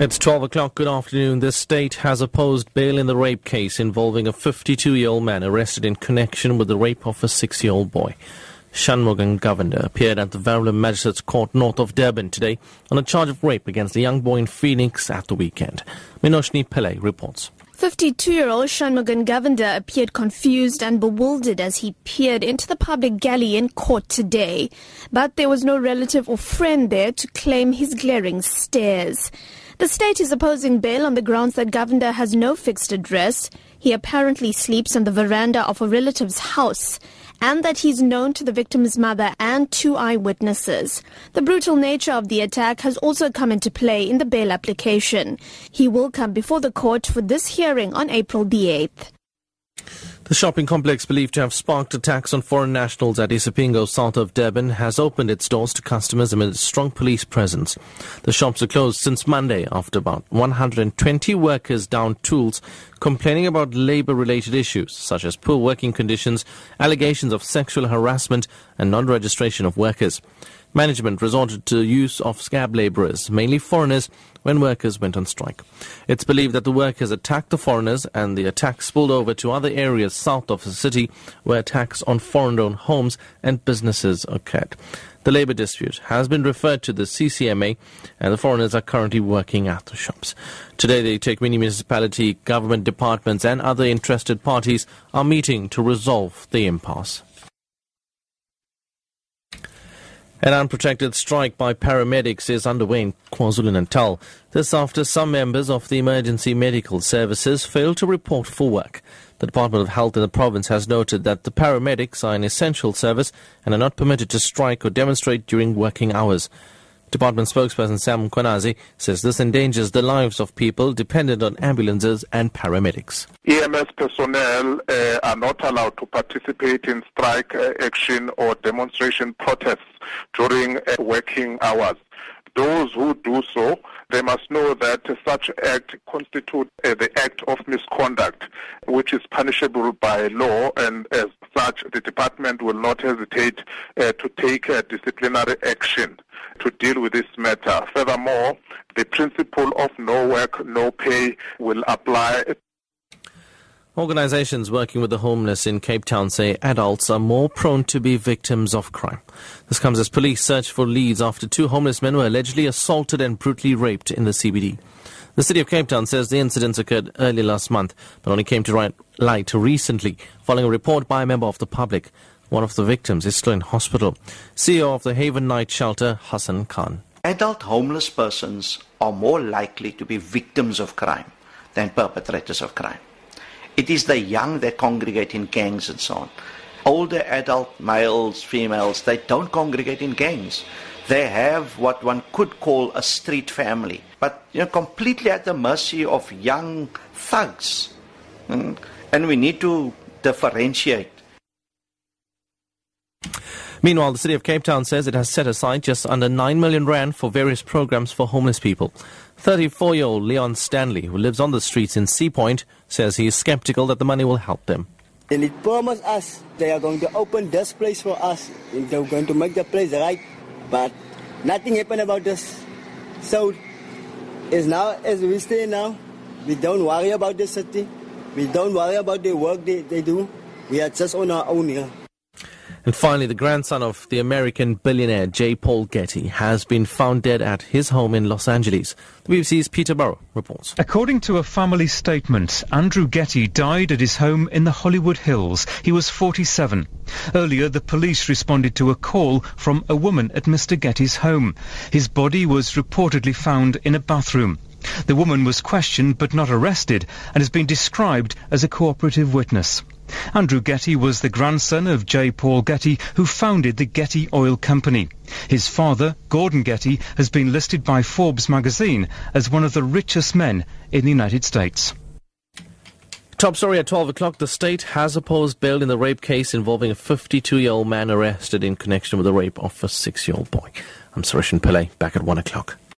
It's 12 o'clock. Good afternoon. The state has opposed bail in the rape case involving a 52 year old man arrested in connection with the rape of a six year old boy. Shanmugan Govender appeared at the Verulam Magistrates Court north of Durban today on a charge of rape against a young boy in Phoenix at the weekend. Minoshni Pillay reports. 52-year-old Shanmugan Govender appeared confused and bewildered as he peered into the public galley in court today. But there was no relative or friend there to claim his glaring stares. The state is opposing bail on the grounds that Govender has no fixed address. He apparently sleeps on the veranda of a relative's house and that he's known to the victim's mother and two eyewitnesses. The brutal nature of the attack has also come into play in the bail application. He will come before the court for this hearing on April the 8th. The shopping complex believed to have sparked attacks on foreign nationals at Isipingo, south of Durban, has opened its doors to customers amid strong police presence. The shops are closed since Monday after about 120 workers downed tools complaining about labor-related issues such as poor working conditions, allegations of sexual harassment and non-registration of workers. Management resorted to the use of scab labourers, mainly foreigners, when workers went on strike. It's believed that the workers attacked the foreigners and the attacks spilled over to other areas south of the city where attacks on foreign-owned homes and businesses occurred. The labour dispute has been referred to the CCMA and the foreigners are currently working at the shops. Today the eThekwini municipality, government departments and other interested parties are meeting to resolve the impasse. An unprotected strike by paramedics is underway in KwaZulu-Natal. This after some members of the emergency medical services failed to report for work. The Department of Health in the province has noted that the paramedics are an essential service and are not permitted to strike or demonstrate during working hours. Department spokesperson Sam Mkhwanazi says this endangers the lives of people dependent on ambulances and paramedics. EMS personnel uh, are not allowed to participate in strike uh, action or demonstration protests during uh, working hours. Those who do so, they must know that such act constitutes uh, the act of misconduct, which is punishable by law, and as such, the department will not hesitate uh, to take uh, disciplinary action to deal with this matter. Furthermore, the principle of no work, no pay will apply Organizations working with the homeless in Cape Town say adults are more prone to be victims of crime. This comes as police search for leads after two homeless men were allegedly assaulted and brutally raped in the CBD. The city of Cape Town says the incidents occurred early last month, but only came to light recently following a report by a member of the public. One of the victims is still in hospital. CEO of the Haven Night Shelter, Hassan Khan. Adult homeless persons are more likely to be victims of crime than perpetrators of crime. It is the young that congregate in gangs and so on. Older adult males, females, they don't congregate in gangs. They have what one could call a street family, but you know, completely at the mercy of young thugs. Mm. And we need to differentiate. Meanwhile, the city of Cape Town says it has set aside just under 9 million rand for various programs for homeless people. 34 year old Leon Stanley, who lives on the streets in Sea Point, says he is skeptical that the money will help them. And it promised us they are going to open this place for us. They're going to make the place right. But nothing happened about this. So, as now as we stay now, we don't worry about the city. We don't worry about the work they, they do. We are just on our own here. And finally, the grandson of the American billionaire J. Paul Getty has been found dead at his home in Los Angeles. The BBC's Peter Burrow reports. According to a family statement, Andrew Getty died at his home in the Hollywood Hills. He was 47. Earlier, the police responded to a call from a woman at Mr. Getty's home. His body was reportedly found in a bathroom. The woman was questioned but not arrested and has been described as a cooperative witness. Andrew Getty was the grandson of J. Paul Getty, who founded the Getty Oil Company. His father, Gordon Getty, has been listed by Forbes magazine as one of the richest men in the United States. Top story at 12 o'clock. The state has opposed bail in the rape case involving a 52 year old man arrested in connection with the rape of a six year old boy. I'm Sareshen Pillay, back at 1 o'clock.